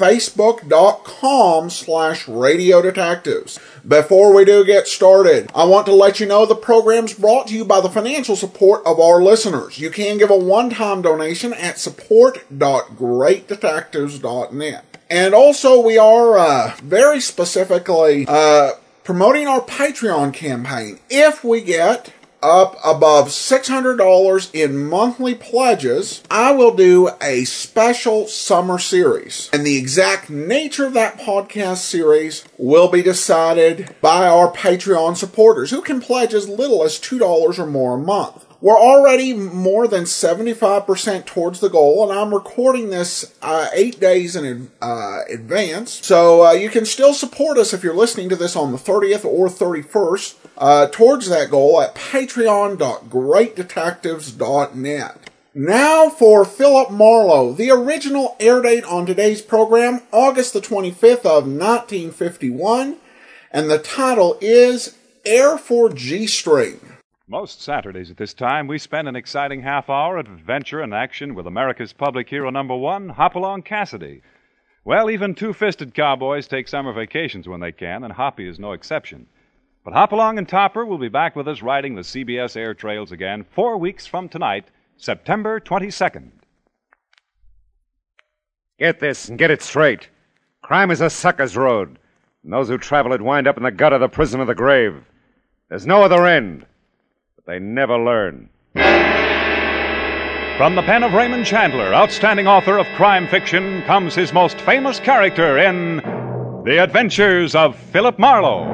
facebook.com slash radio detectives. Before we do get started, I want to let you know the program's brought to you by the financial support of our listeners. You can give a one-time donation at support.greatdetectives.net. And also we are uh, very specifically uh, promoting our Patreon campaign. If we get up above $600 in monthly pledges, I will do a special summer series. And the exact nature of that podcast series will be decided by our Patreon supporters who can pledge as little as $2 or more a month. We're already more than 75% towards the goal, and I'm recording this uh, eight days in uh, advance. So uh, you can still support us if you're listening to this on the 30th or 31st uh, towards that goal at patreon.greatdetectives.net. Now for Philip Marlowe, the original air date on today's program, August the 25th of 1951, and the title is Heir for G-String. Most Saturdays at this time, we spend an exciting half hour of adventure and action with America's public hero number one, Hopalong Cassidy. Well, even two fisted cowboys take summer vacations when they can, and Hoppy is no exception. But Hopalong and Topper will be back with us riding the CBS air trails again four weeks from tonight, September 22nd. Get this and get it straight. Crime is a sucker's road, and those who travel it wind up in the gutter, the prison of the grave. There's no other end, but they never learn. From the pen of Raymond Chandler, outstanding author of crime fiction, comes his most famous character in The Adventures of Philip Marlowe.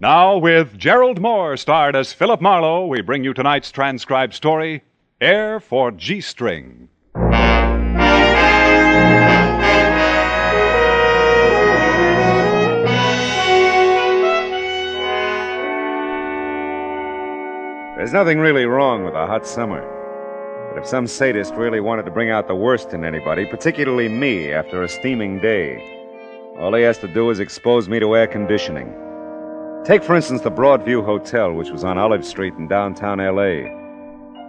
Now, with Gerald Moore starred as Philip Marlowe, we bring you tonight's transcribed story Heir for G String. There's nothing really wrong with a hot summer. But if some sadist really wanted to bring out the worst in anybody, particularly me, after a steaming day, all he has to do is expose me to air conditioning. Take, for instance, the Broadview Hotel, which was on Olive Street in downtown L.A.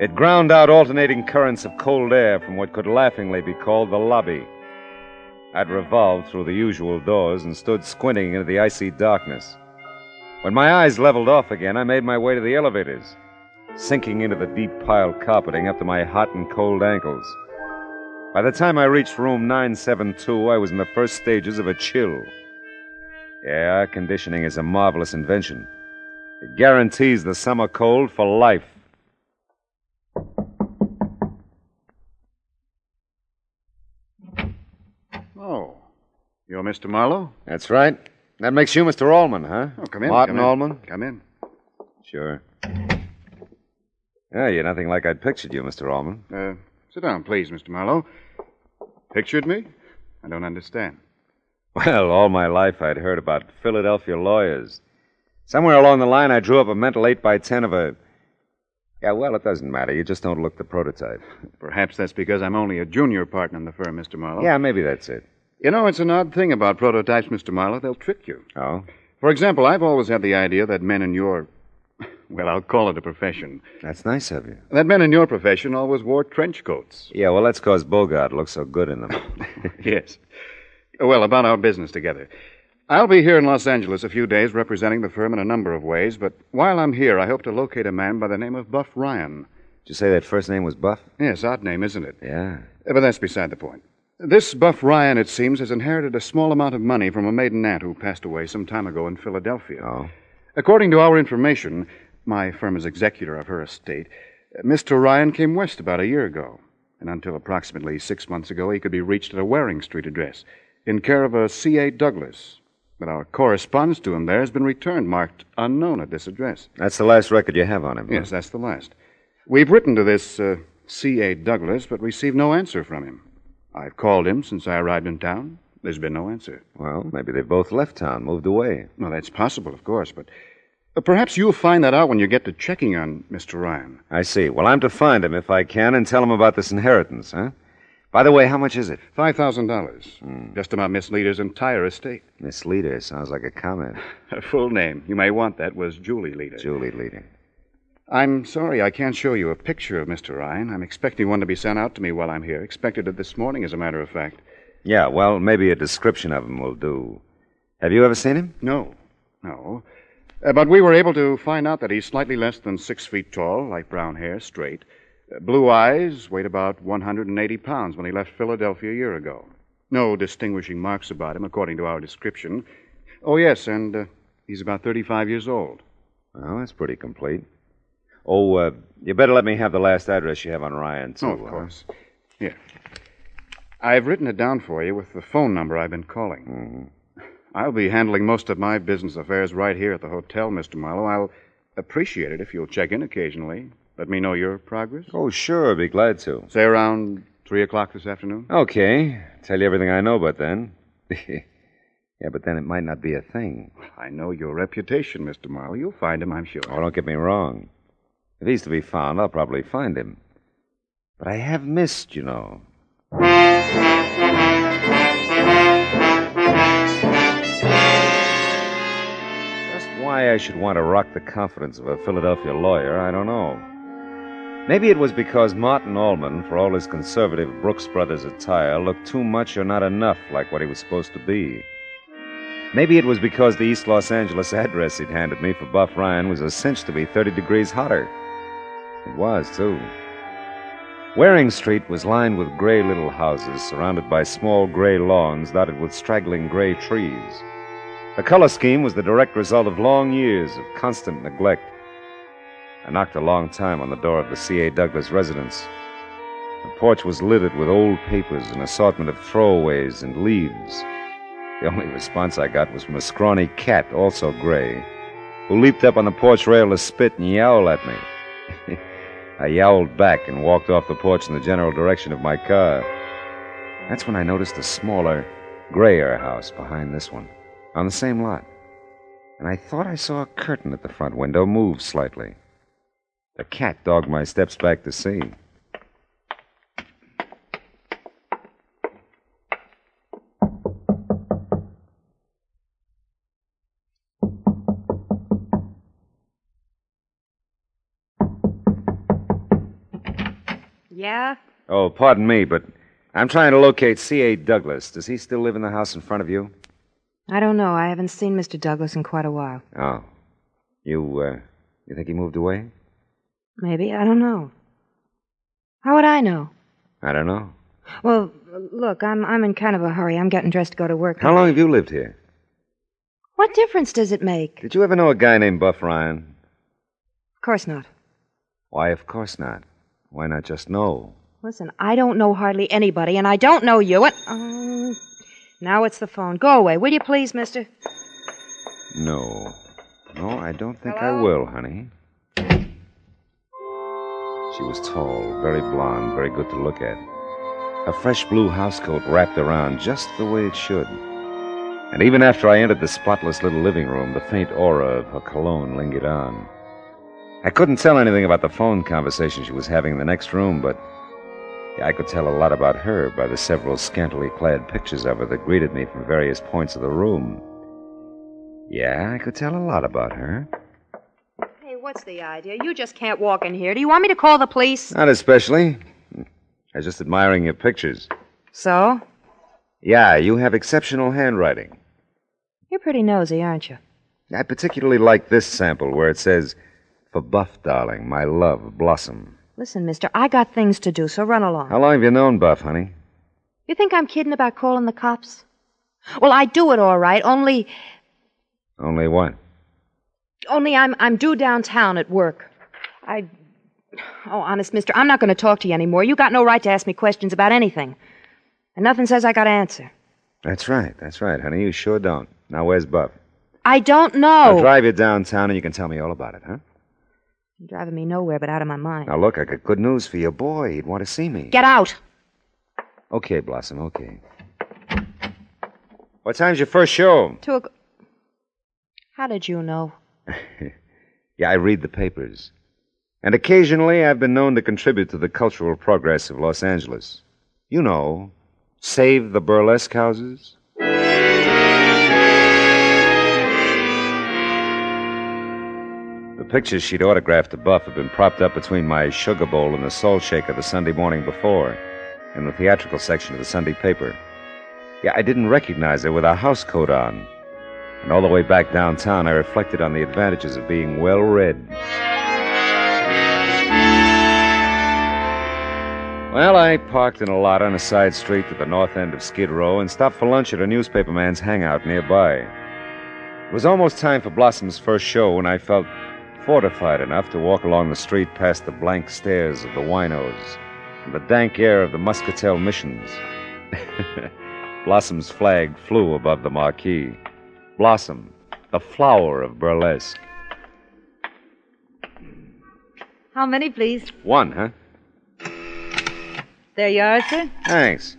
It ground out alternating currents of cold air from what could laughingly be called the lobby. I'd revolved through the usual doors and stood squinting into the icy darkness. When my eyes leveled off again, I made my way to the elevators, sinking into the deep piled carpeting up to my hot and cold ankles. By the time I reached room 972, I was in the first stages of a chill. Yeah, air conditioning is a marvelous invention. It guarantees the summer cold for life. Oh. You're Mr. Marlowe? That's right. That makes you Mr. Allman, huh? Oh, come in. Martin come in. Allman? Come in. Sure. Yeah, you're nothing like I'd pictured you, Mr. Allman. Uh, sit down, please, Mr. Marlowe. Pictured me? I don't understand. Well, all my life I'd heard about Philadelphia lawyers. Somewhere along the line, I drew up a mental 8 by 10 of a. Yeah, well, it doesn't matter. You just don't look the prototype. Perhaps that's because I'm only a junior partner in the firm, Mr. Marlowe. Yeah, maybe that's it. You know, it's an odd thing about prototypes, Mr. Marlowe. They'll trick you. Oh? For example, I've always had the idea that men in your. Well, I'll call it a profession. That's nice of you. That men in your profession always wore trench coats. Yeah, well, that's because Bogart looks so good in them. yes. Well, about our business together. I'll be here in Los Angeles a few days representing the firm in a number of ways, but while I'm here, I hope to locate a man by the name of Buff Ryan. Did you say that first name was Buff? Yes, odd name, isn't it? Yeah. Uh, But that's beside the point. This Buff Ryan, it seems, has inherited a small amount of money from a maiden aunt who passed away some time ago in Philadelphia. Oh? According to our information, my firm is executor of her estate. Mr. Ryan came west about a year ago, and until approximately six months ago, he could be reached at a Waring Street address in care of a C.A. Douglas. But our correspondence to him there has been returned, marked unknown at this address. That's the last record you have on him. huh? Yes, that's the last. We've written to this uh, C.A. Douglas, but received no answer from him. I've called him since I arrived in town. There's been no answer. Well, maybe they've both left town, moved away. Well, that's possible, of course, but Uh, perhaps you'll find that out when you get to checking on Mr. Ryan. I see. Well, I'm to find him if I can and tell him about this inheritance, huh? By the way, how much is it? Five thousand dollars. Hmm. Just about Miss Leader's entire estate. Miss Leader sounds like a comment. Her full name, you may want that, was Julie Leader. Julie Leader. I'm sorry I can't show you a picture of Mr. Ryan. I'm expecting one to be sent out to me while I'm here. Expected it this morning, as a matter of fact. Yeah, well, maybe a description of him will do. Have you ever seen him? No, no. Uh, but we were able to find out that he's slightly less than six feet tall, light brown hair, straight, uh, blue eyes, weighed about 180 pounds when he left Philadelphia a year ago. No distinguishing marks about him, according to our description. Oh, yes, and uh, he's about 35 years old. Well, that's pretty complete. Oh, uh, you better let me have the last address you have on Ryan, too. oh, of course. Here. I've written it down for you with the phone number I've been calling. I'll be handling most of my business affairs right here at the hotel, Mr. Marlowe. I'll appreciate it if you'll check in occasionally. Let me know your progress. Oh, sure, be glad to. Say around 3 o'clock this afternoon. Okay, tell you everything I know about then. yeah, but then it might not be a thing. I know your reputation, Mr. Marlowe. You'll find him, I'm sure. Oh, don't get me wrong. If he's to be found, I'll probably find him. But I have missed, you know. Why I should want to rock the confidence of a Philadelphia lawyer, I don't know. Maybe it was because Martin Allman, for all his conservative Brooks Brothers attire, looked too much or not enough like what he was supposed to be. Maybe it was because the East Los Angeles address he'd handed me for Buff Ryan was a cinch to be 30 degrees hotter. It was, too. Waring Street was lined with gray little houses surrounded by small gray lawns dotted with straggling gray trees. The color scheme was the direct result of long years of constant neglect. I knocked a long time on the door of the C.A. Douglas residence. The porch was littered with old papers, an assortment of throwaways and leaves. The only response I got was from a scrawny cat, also gray, who leaped up on the porch rail to spit and yowl at me. I yowled back and walked off the porch in the general direction of my car. That's when I noticed a smaller, grayer house behind this one, on the same lot. And I thought I saw a curtain at the front window move slightly. The cat dogged my steps back to see. Yeah? Oh, pardon me, but I'm trying to locate C.A. Douglas. Does he still live in the house in front of you? I don't know. I haven't seen Mr. Douglas in quite a while. Oh. You, uh, you think he moved away? Maybe. I don't know. How would I know? I don't know. Well, look, I'm I'm in kind of a hurry. I'm getting dressed to go to work. How long have you lived here? What difference does it make? Did you ever know a guy named Buff Ryan? Of course not. Why, of course not. Why not just know? Listen, I don't know hardly anybody, and I don't know you, and. Um, Now it's the phone. Go away, will you please, mister? No. No, I don't think I will, honey. She was tall, very blonde, very good to look at. A fresh blue housecoat wrapped around just the way it should. And even after I entered the spotless little living room, the faint aura of her cologne lingered on. I couldn't tell anything about the phone conversation she was having in the next room, but I could tell a lot about her by the several scantily clad pictures of her that greeted me from various points of the room. Yeah, I could tell a lot about her. Hey, what's the idea? You just can't walk in here. Do you want me to call the police? Not especially. I was just admiring your pictures. So? Yeah, you have exceptional handwriting. You're pretty nosy, aren't you? I particularly like this sample where it says, For Buff, darling, my love, Blossom. Listen, mister, I got things to do, so run along. How long have you known Buff, honey? You think I'm kidding about calling the cops? Well, I do it all right, only Only what? only I'm I'm due downtown at work. I Oh, honest, mister, I'm not going to talk to you anymore. You got no right to ask me questions about anything. And nothing says I got to answer. That's right, that's right, honey. You sure don't. Now, where's Buff? I don't know. I'll drive you downtown and you can tell me all about it, huh? You're driving me nowhere but out of my mind. Now, look, I got good news for your boy. He'd want to see me. Get out. Okay, Blossom, okay. What time's your first show? Two o'clock. How did you know? Yeah, I read the papers. And occasionally I've been known to contribute to the cultural progress of Los Angeles. You know, save the burlesque houses. The pictures she'd autographed to Buff had been propped up between my sugar bowl and the salt shaker the Sunday morning before, in the theatrical section of the Sunday paper. Yeah, I didn't recognize her with her house coat on. And all the way back downtown, I reflected on the advantages of being well read. Well, I parked in a lot on a side street to the north end of Skid Row and stopped for lunch at a newspaperman's hangout nearby. It was almost time for Blossom's first show when I felt fortified enough to walk along the street past the blank stares of the winos and the dank air of the Muscatel missions. Blossom's flag flew above the marquee. Blossom, the flower of burlesque. How many, please? One, huh? There you are, sir. Thanks.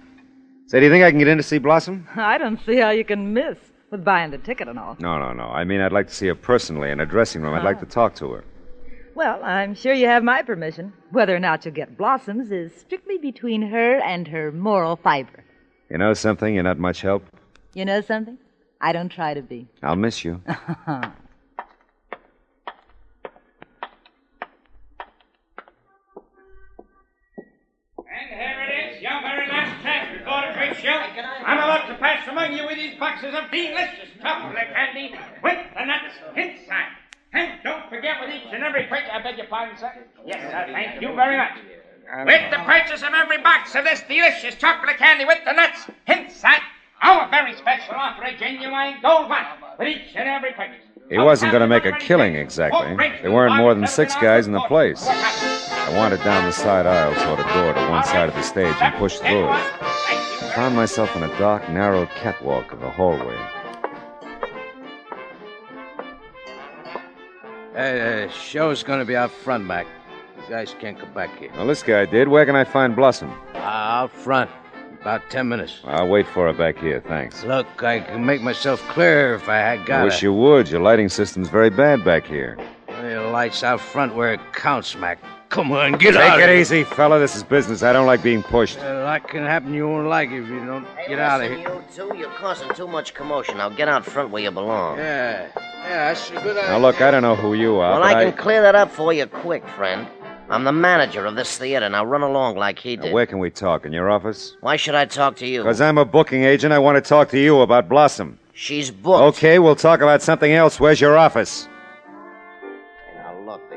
Say, do you think I can get in to see Blossom? I don't see how you can miss with buying the ticket and all. No, no, no. I mean, I'd like to see her personally in a dressing room. I'd like oh. to talk to her. Well, I'm sure you have my permission. Whether or not you'll get blossoms is strictly between her and her moral fiber. You know something? You're not much help. You know something? I don't try to be. I'll miss you. And here it is, your very last chance before the great show. I'm about to pass among you with these boxes of delicious chocolate candy with the nuts inside. And don't forget with each and every purchase, I beg your pardon, sir. Yes, sir, thank you very much. With the purchase of every box of this delicious chocolate candy with the nuts inside, our very special offer, a genuine gold watch with each and every purchase. He wasn't going to make a killing exactly. There weren't more than six guys in the place. I wandered down the side aisle toward a door to one side of the stage and pushed through it. I found myself on a dark, narrow catwalk of the hallway. Uh, show's gonna be out front, Mac. You guys can't come back here. Well, this guy did. Where can I find Blossom? Uh, out front. About ten minutes. I'll wait for her back here, thanks. Look, I can make myself clear if I had got I wish you would. Your lighting system's very bad back here. The lights out front where it counts, Mac. Come on, get Take out it of here. easy, fella. This is business. I don't like being pushed. A lot can happen you won't like it if you don't get out of here. You two, you're causing too much commotion. Now get out front where you belong. Yeah, yeah, that's a good idea. Now, look, I don't know who you are, well, but I can clear that up for you quick, friend. I'm the manager of this theater. Now run along like he Now, did. where can we talk? In your office? Why should I talk to you? Because I'm a booking agent. I want to talk to you about Blossom. She's booked. Okay, we'll talk about something else. Where's your office?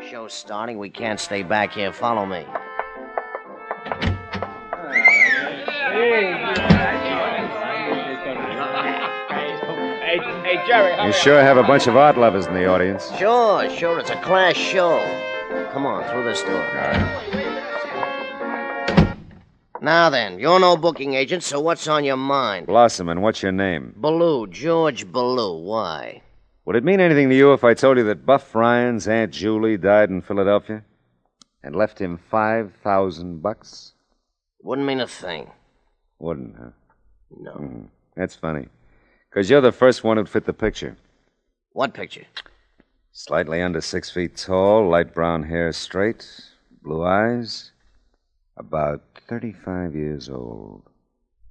Now show's starting. We can't stay back here. Follow me. Hey, hey, Jerry. You sure have a bunch of art lovers in the audience. Sure, sure. It's a class show. Come on, through this door. Now then, you're no booking agent, so what's on your mind? Blossom, and what's your name? Ballou, George Ballou. Why? Would it mean anything to you if I told you that Buff Ryan's Aunt Julie died in Philadelphia and left him 5,000 bucks? Wouldn't mean a thing. Wouldn't, huh? No. Mhm. That's funny. Because you're the first one who'd fit the picture. What picture? Slightly under six feet tall, light brown hair, straight, blue eyes, about 35 years old,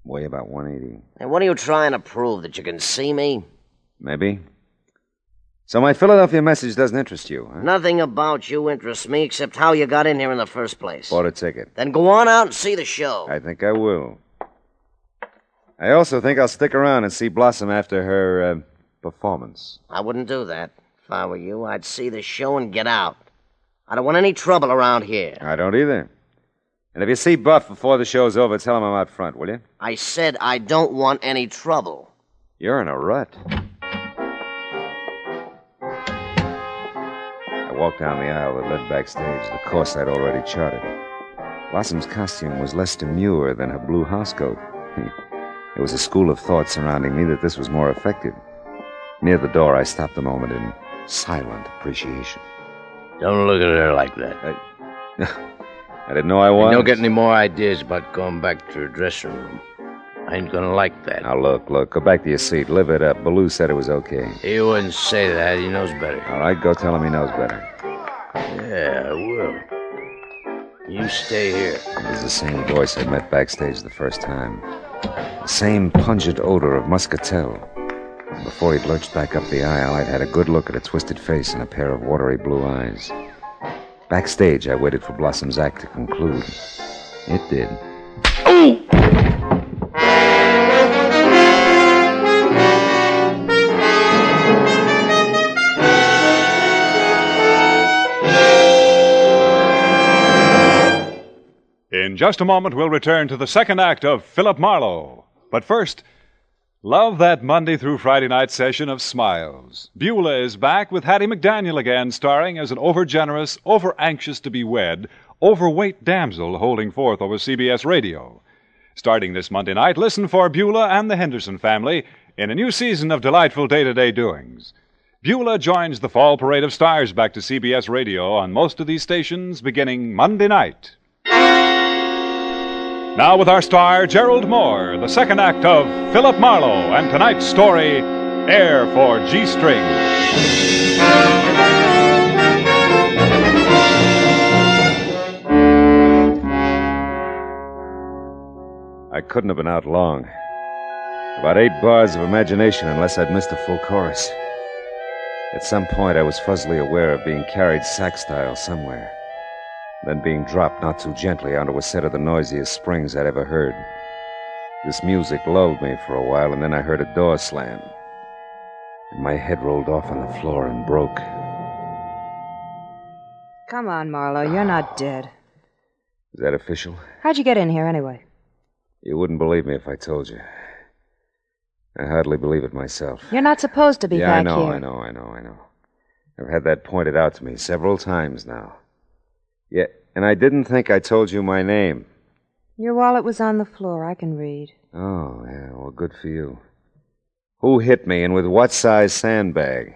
weigh about 180. And what are you trying to prove? That you can see me? Maybe. So my Philadelphia message doesn't interest you, huh? Nothing about you interests me except how you got in here in the first place. Bought a ticket. Then go on out and see the show. I think I will. I also think I'll stick around and see Blossom after her uh, performance. I wouldn't do that. If I were you, I'd see the show and get out. I don't want any trouble around here. I don't either. And if you see Buff before the show's over, tell him I'm out front, will you? I said I don't want any trouble. You're in a rut. Walked down the aisle that led backstage, the course I'd already charted. Blossom's costume was less demure than her blue housecoat. There was a school of thought surrounding me that this was more effective. Near the door, I stopped a moment in silent appreciation. Don't look at her like that. I didn't know I was. And don't get any more ideas about going back to her dressing room. I ain't gonna like that. Now, look, look. Go back to your seat. Live it up. Ballou said it was okay. He wouldn't say that. He knows better. All right, go tell him he knows better. Yeah, I will. You stay here. It was the same voice I met backstage the first time. The same pungent odor of muscatel. And Before he'd lurched back up the aisle, I'd had a good look at a twisted face and a pair of watery blue eyes. Backstage, I waited for Blossom's act to conclude. It did. Just a moment, we'll return to the second act of Philip Marlowe. But first, love that Monday through Friday night session of Smiles. Beulah is back with Hattie McDaniel again, starring as an overgenerous, over anxious to be wed, overweight damsel holding forth over CBS radio. Starting this Monday night, listen for Beulah and the Henderson family in a new season of delightful day to day doings. Beulah joins the fall parade of stars back to CBS radio on most of these stations beginning Monday night. Now, with our star, Gerald Moore, the second act of Philip Marlowe, and tonight's story, Heir for G String. I couldn't have been out long. About eight bars of imagination, unless I'd missed a full chorus. At some point, I was fuzzily aware of being carried sack style somewhere, then being dropped not too gently onto a set of the noisiest springs I'd ever heard. This music lulled me for a while, and then I heard a door slam. And my head rolled off on the floor and broke. Come on, Marlowe. You're not ah. dead. Is that official? How'd you get in here anyway? You wouldn't believe me if I told you. I hardly believe it myself. You're not supposed to be yeah, back I know, here. I know, I know, I know. I've had that pointed out to me several times now. Yeah, and I didn't think I told you my name. Your wallet was on the floor. I can read. Oh, yeah, well, good for you. Who hit me and with what size sandbag?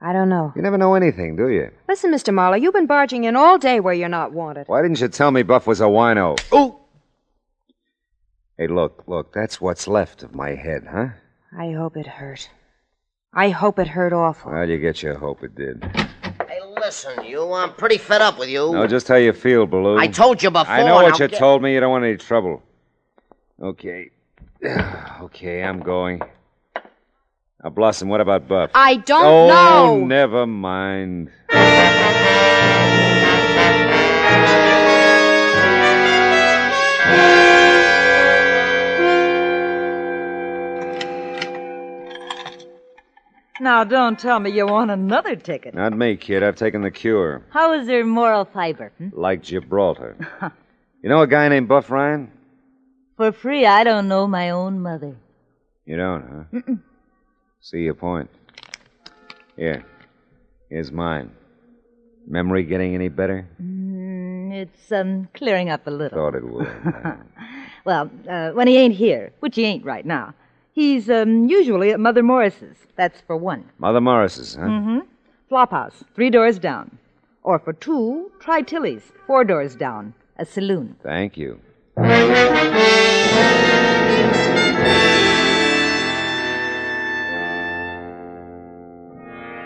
I don't know. You never know anything, do you? Listen, Mr. Marlowe, you've been barging in all day where you're not wanted. Why didn't you tell me Buff was a wino? Oh! Hey, look, look, that's what's left of my head, huh? I hope it hurt. I hope it hurt awful. Well, you get your hope it did. Hey, listen, you. I'm pretty fed up with you. Know just how you feel, Ballou. I told you before. I know what now you get- told me. You don't want any trouble. Okay. okay, I'm going. Now, Blossom, what about Buff? I don't oh, know. never mind. Now, don't tell me you want another ticket. Not me, kid. I've taken the cure. How is your moral fiber? hmm? Like Gibraltar. you know a guy named Buff Ryan? For free, I don't know my own mother. You don't, huh? Mm-mm. See your point. Here. Here's mine. Memory getting any better? Mm, it's um clearing up a little. Thought it would. Well, uh, when he ain't here, which he ain't right now, he's um, usually at Mother Morris's. That's for one. Mother Morris's, huh? Mm-hmm. Flophouse, three doors down. Or for two, try Tilly's, four doors down, a saloon. Thank you.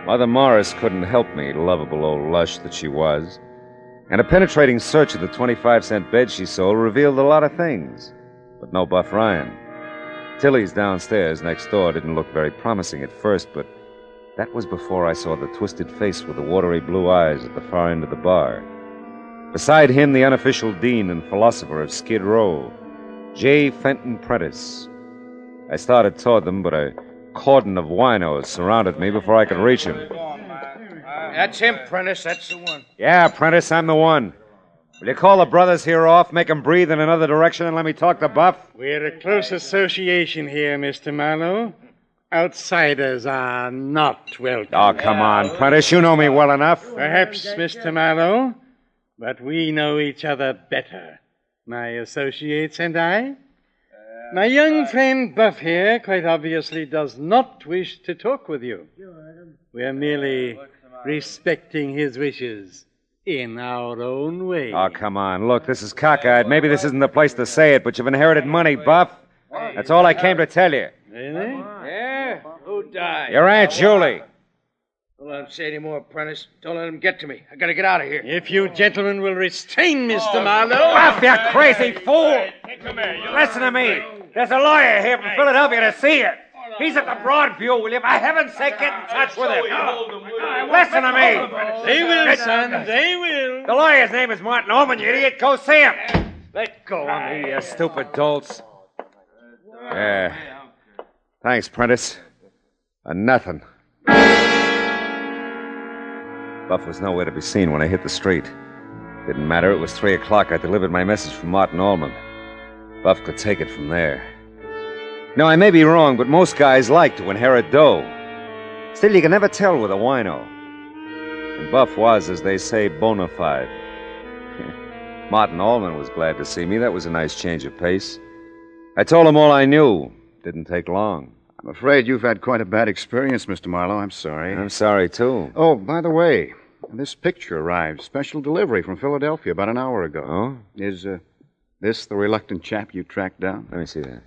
Mother Morris couldn't help me, lovable old lush that she was. And a penetrating search of the 25 cent bed she sold revealed a lot of things. But no Buff Ryan. Tilly's downstairs next door didn't look very promising at first, but that was before I saw the twisted face with the watery blue eyes at the far end of the bar. Beside him, the unofficial dean and philosopher of Skid Row, J. Fenton Prentice. I started toward them, but a cordon of winos surrounded me before I could reach him. That's him, Prentice. That's the one. Yeah, Prentice, I'm the one. Will you call the brothers here off, make 'em breathe in another direction, and let me talk to Buff? We're a close association here, Mr. Marlowe. Outsiders are not welcome. Oh, come on, Prentice. You know me well enough. Perhaps, Mr. Marlowe, but we know each other better. My associates and I. My young friend Buff here quite obviously does not wish to talk with you. We're merely respecting his wishes in our own way. Oh, come on. Look, this is cockeyed. Maybe this isn't the place to say it, but you've inherited money, Buff. That's all I came to tell you. Really? Yeah? Who died? Your Aunt Julie. Don't let him say any more, Prentice. Don't let him get to me. I gotta get out of here. If you gentlemen will restrain Mr. Marlowe. Buff, you crazy fool! Listen to me. There's a lawyer here from Philadelphia to see you. He's at the Broadview. William. you, for heaven's sake, get in touch with him? Listen to me. They will, son. They will. The lawyer's name is Martin Orman, you idiot. Go see him. Let go of me, you stupid dolts. Yeah. Thanks, Prentice. A nothing. Buff was nowhere to be seen when I hit the street. Didn't matter. It was three o'clock. I delivered my message from Martin Allman. Buff could take it from there. Now, I may be wrong, but most guys like to inherit dough. Still, you can never tell with a wino. And Buff was, as they say, bona fide. Martin Allman was glad to see me. That was a nice change of pace. I told him all I knew. Didn't take long. I'm afraid you've had quite a bad experience, Mr. Marlowe. I'm sorry. I'm sorry, too. Oh, by the way, this picture arrived. Special delivery from Philadelphia about an hour ago. Oh? Is uh, this the reluctant chap you tracked down? Let me see that.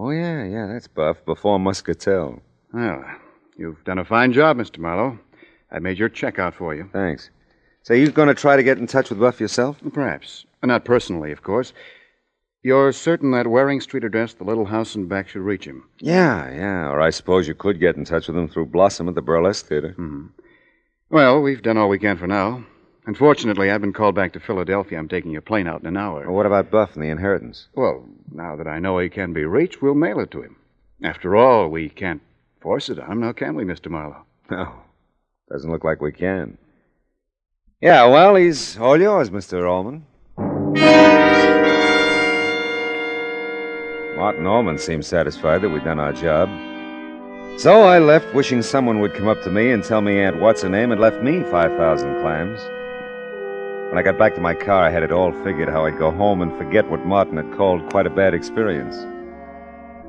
Oh, yeah, yeah, that's Buff, before Muscatel. Well, you've done a fine job, Mr. Marlowe. I made your check out for you. Thanks. Say, you going to try to get in touch with Buff yourself? Perhaps. Not personally, of course. You're certain that Waring Street address, the little house in back, should reach him? Yeah, yeah. Or I suppose you could get in touch with him through Blossom at the Burlesque Theater. Hmm. Well, we've done all we can for now. Unfortunately, I've been called back to Philadelphia. I'm taking a plane out in an hour. Well, what about Buff and the inheritance? Well, now that I know he can be reached, we'll mail it to him. After all, we can't force it on him, now can we, Mr. Marlowe? No. Doesn't look like we can. Yeah, well, he's all yours, Mr. Allman. Martin Allman seemed satisfied that we'd done our job. So I left wishing someone would come up to me and tell me Aunt What's Her Name had left me 5,000 clams. When I got back to my car, I had it all figured how I'd go home and forget what Martin had called quite a bad experience.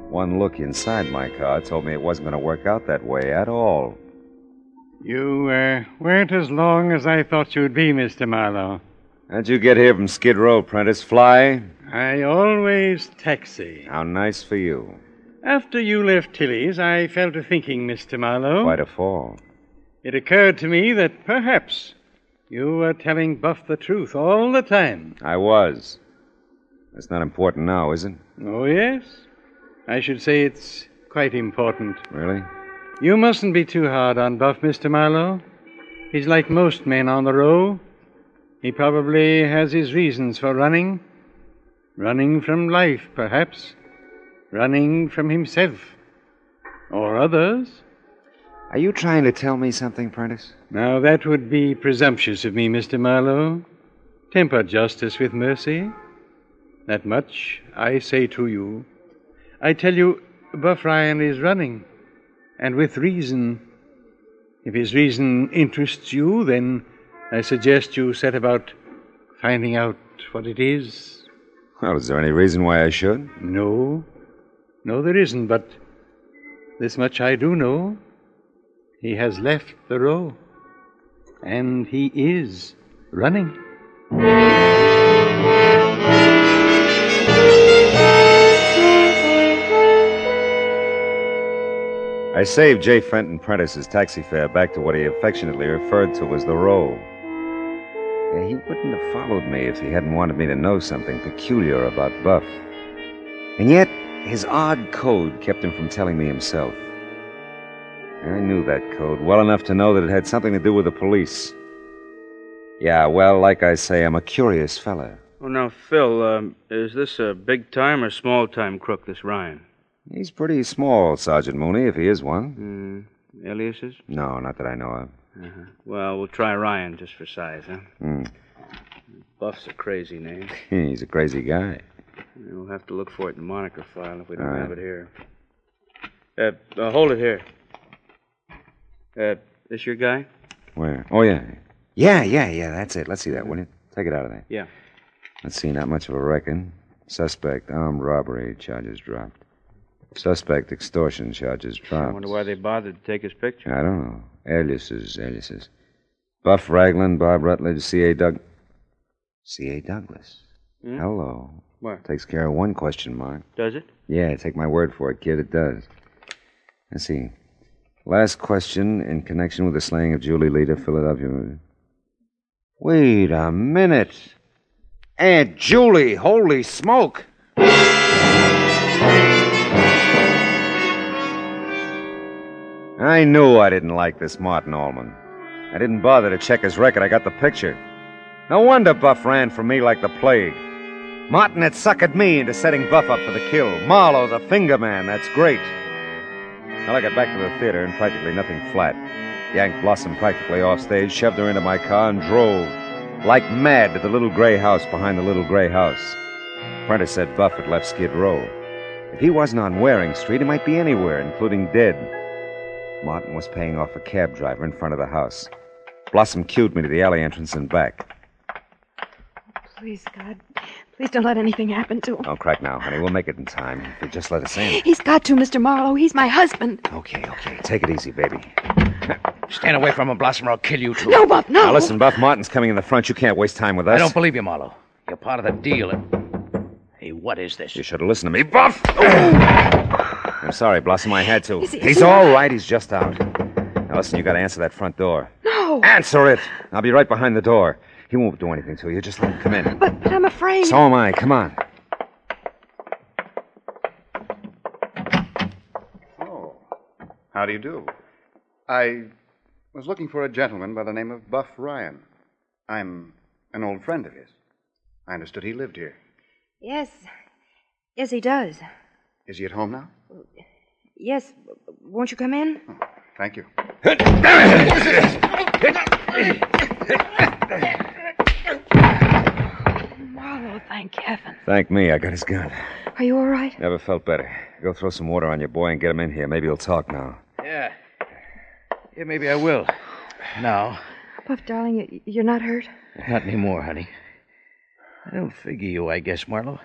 One look inside my car told me it wasn't going to work out that way at all. You uh, weren't as long as I thought you'd be, Mr. Marlowe. How'd you get here from Skid Row, Prentice? Fly? I always taxi. How nice for you. After you left Tilly's, I fell to thinking, Mr. Marlowe. Quite a fall. It occurred to me that perhaps you were telling Buff the truth all the time. I was. That's not important now, is it? Oh, yes. I should say it's quite important. Really? You mustn't be too hard on Buff, Mr. Marlowe. He's like most men on the row. He probably has his reasons for running. Running from life, perhaps. Running from himself. Or others. Are you trying to tell me something, Prentice? Now, that would be presumptuous of me, Mr. Marlowe. Temper justice with mercy. That much I say to you. I tell you, Buff Ryan is running, and with reason. If his reason interests you, then I suggest you set about finding out what it is. Well, is there any reason why I should? No. No, there isn't, but this much I do know. He has left the row. And he is running. I saved J. Fenton Prentice's taxi fare back to what he affectionately referred to as the row. Yeah, he wouldn't have followed me if he hadn't wanted me to know something peculiar about Buff. And yet, his odd code kept him from telling me himself. I knew that code well enough to know that it had something to do with the police. Yeah, well, like I say, I'm a curious fella. Oh, now, Phil, um, is this a big time or small time crook, this Ryan? He's pretty small, Sergeant Mooney, if he is one. Hmm. Aliases? No, not that I know of. Uh-huh. Well, we'll try Ryan just for size, huh? Hmm. Buff's a crazy name. He's a crazy guy. We'll have to look for it in the moniker file if we don't right. have it here. Uh, uh, hold it here. Uh, this your guy? Where? Oh, yeah. Yeah, yeah, yeah, that's it. Let's see that, will you? Take it out of there. Yeah. Let's see, not much of a record. Suspect, armed robbery, charges dropped. Suspect, extortion, charges dropped. I wonder why they bothered to take his picture. I don't know. Aliases, aliases. Buff Ragland, Bob Rutledge, C.A. Doug... C.A. Douglas. Hmm? Hello. What? Takes care of one question mark. Does it? Yeah, take my word for it, kid, it does. Let's see. Last question in connection with the slaying of Julie Leader, Philadelphia. Wait a minute. Aunt Julie, holy smoke! I knew I didn't like this Martin Allman. I didn't bother to check his record. I got the picture. No wonder Buff ran from me like the plague. Martin had suckered me into setting Buff up for the kill. Marlowe, the finger man, that's great. Well, I got back to the theater and practically nothing flat. Yanked Blossom practically off stage, shoved her into my car, and drove like mad to the little gray house behind the little gray house. Prentice said Buff had left Skid Row. If he wasn't on Waring Street, he might be anywhere, including dead. Martin was paying off a cab driver in front of the house. Blossom cued me to the alley entrance and back. Please, God. Please don't let anything happen to him. Don't crack now, honey. We'll make it in time. If you just let us in. He's got to, Mr. Marlowe. He's my husband. Okay, okay. Take it easy, baby. Stand away from him, Blossom, or I'll kill you, too. No, Buff, no. Now, listen, Buff Martin's coming in the front. You can't waste time with us. I don't believe you, Marlowe. You're part of the deal. And... Hey, what is this? You should have listened to me, Buff! I'm sorry, Blossom. I had to. Is he- is He's he- all right. He's just out. Now, listen, you got to answer that front door. No. Answer it! I'll be right behind the door. He won't do anything to you. Just let him come in. But, but I'm afraid. So am I. Come on. Oh, how do you do? I was looking for a gentleman by the name of Buff Ryan. I'm an old friend of his. I understood he lived here. Yes. Yes, he does. Is he at home now? Yes. Won't you come in? Oh, thank you. Marlowe, thank heaven. Thank me. I got his gun. Are you all right? Never felt better. Go throw some water on your boy and get him in here. Maybe he'll talk now. Yeah. Yeah, maybe I will. Now. Buff, darling, you- you're not hurt? Not anymore, honey. I don't figure you, I guess, Marlowe.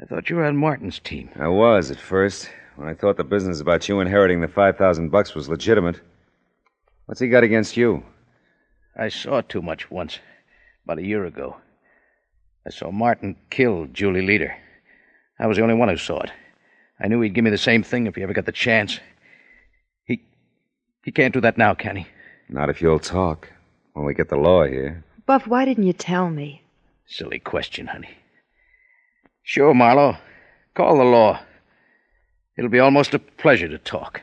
I thought you were on Martin's team. I was at first, when I thought the business about you inheriting the 5,000 bucks was legitimate. What's he got against you? I saw too much once, about a year ago. I saw Martin kill Julie Leader. I was the only one who saw it. I knew he'd give me the same thing if he ever got the chance. He. He can't do that now, can he? Not if you'll talk. When we get the law here. Buff, why didn't you tell me? Silly question, honey. Sure, Marlowe. Call the law. It'll be almost a pleasure to talk.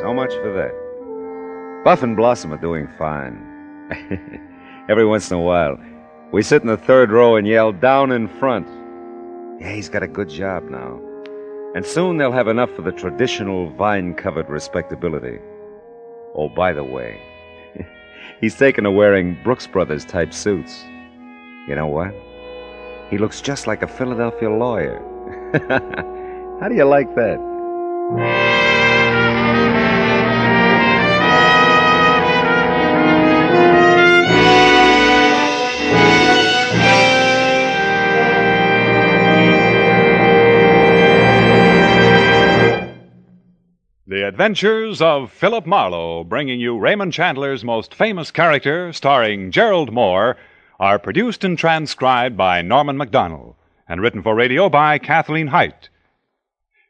So much for that. Buff and Blossom are doing fine. Every once in a while, we sit in the third row and yell down in front. Yeah, he's got a good job now. And soon they'll have enough for the traditional vine covered respectability. Oh, by the way, he's taken to wearing Brooks Brothers type suits. You know what? He looks just like a Philadelphia lawyer. How do you like that? Adventures of Philip Marlowe, bringing you Raymond Chandler's most famous character, starring Gerald Mohr, are produced and transcribed by Norman Macdonnell and written for radio by Kathleen Hite.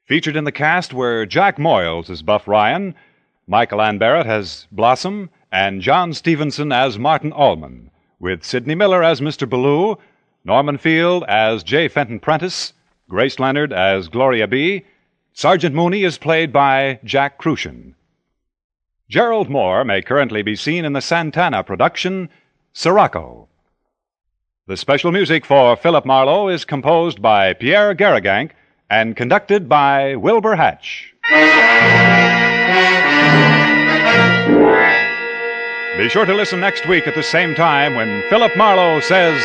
Featured in the cast were Jack Moyles as Buff Ryan, Michael Ann Barrett as Blossom, and John Stevenson as Martin Allman, with Sidney Miller as Mr. Ballou, Norman Field as J. Fenton Prentice, Grace Leonard as Gloria B., Sergeant Mooney is played by Jack Kruschen. Gerald Mohr may currently be seen in the Santana production, Sirocco. The special music for Philip Marlowe is composed by Pierre Garrigank and conducted by Wilbur Hatch. Be sure to listen next week at the same time when Philip Marlowe says.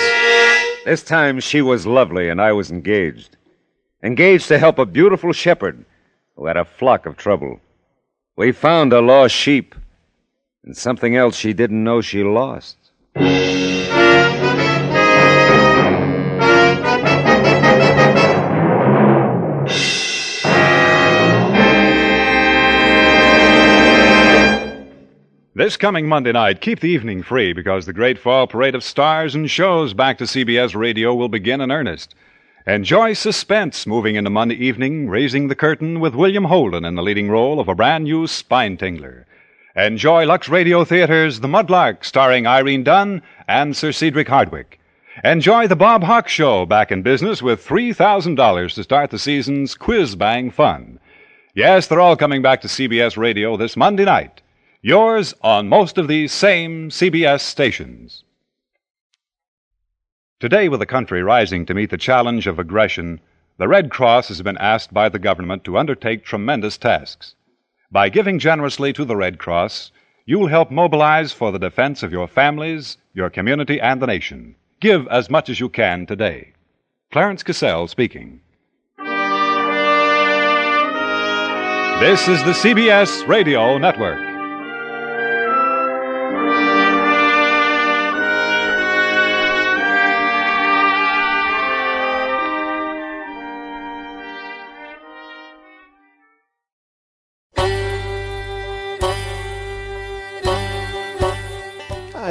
This time she was lovely and I was engaged. Engaged to help a beautiful shepherd who had a flock of trouble. We found a lost sheep and something else she didn't know she lost. This coming Monday night, keep the evening free because the great fall parade of stars and shows back to CBS Radio will begin in earnest. Enjoy suspense moving into Monday evening, raising the curtain with William Holden in the leading role of a brand new spine tingler. Enjoy Lux Radio Theater's The Mudlark, starring Irene Dunne and Sir Cedric Hardwicke. Enjoy the Bob Hawk Show back in business with $3,000 to start the season's Quiz Bang fun. Yes, they're all coming back to CBS Radio this Monday night. Yours on most of these same CBS stations. Today, with the country rising to meet the challenge of aggression, the Red Cross has been asked by the government to undertake tremendous tasks. By giving generously to the Red Cross, you'll help mobilize for the defense of your families, your community, and the nation. Give as much as you can today. Clarence Cassell speaking. This is the CBS Radio Network.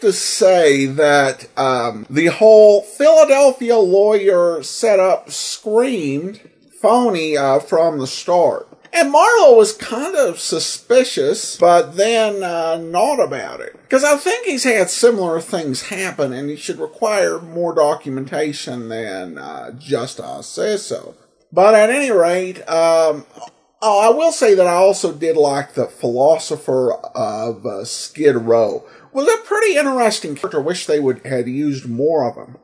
To say that um, the whole Philadelphia lawyer setup screamed phony uh, from the start. And Marlowe was kind of suspicious, but then uh, not about it. Because I think he's had similar things happen, and he should require more documentation than uh, just I say so. But at any rate, um, Oh, I will say that I also did like the philosopher of uh, Skid Row. Was a pretty interesting character. Wish they would had used more of them.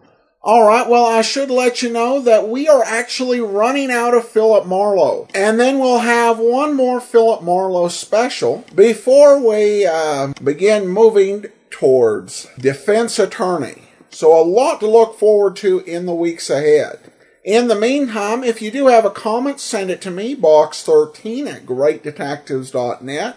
All right, well, I should let you know that we are actually running out of Philip Marlowe. And then we'll have one more Philip Marlowe special before we uh, begin moving towards defense attorney. So a lot to look forward to in the weeks ahead. In the meantime, if you do have a comment, send it to me, box13 at greatdetectives.net.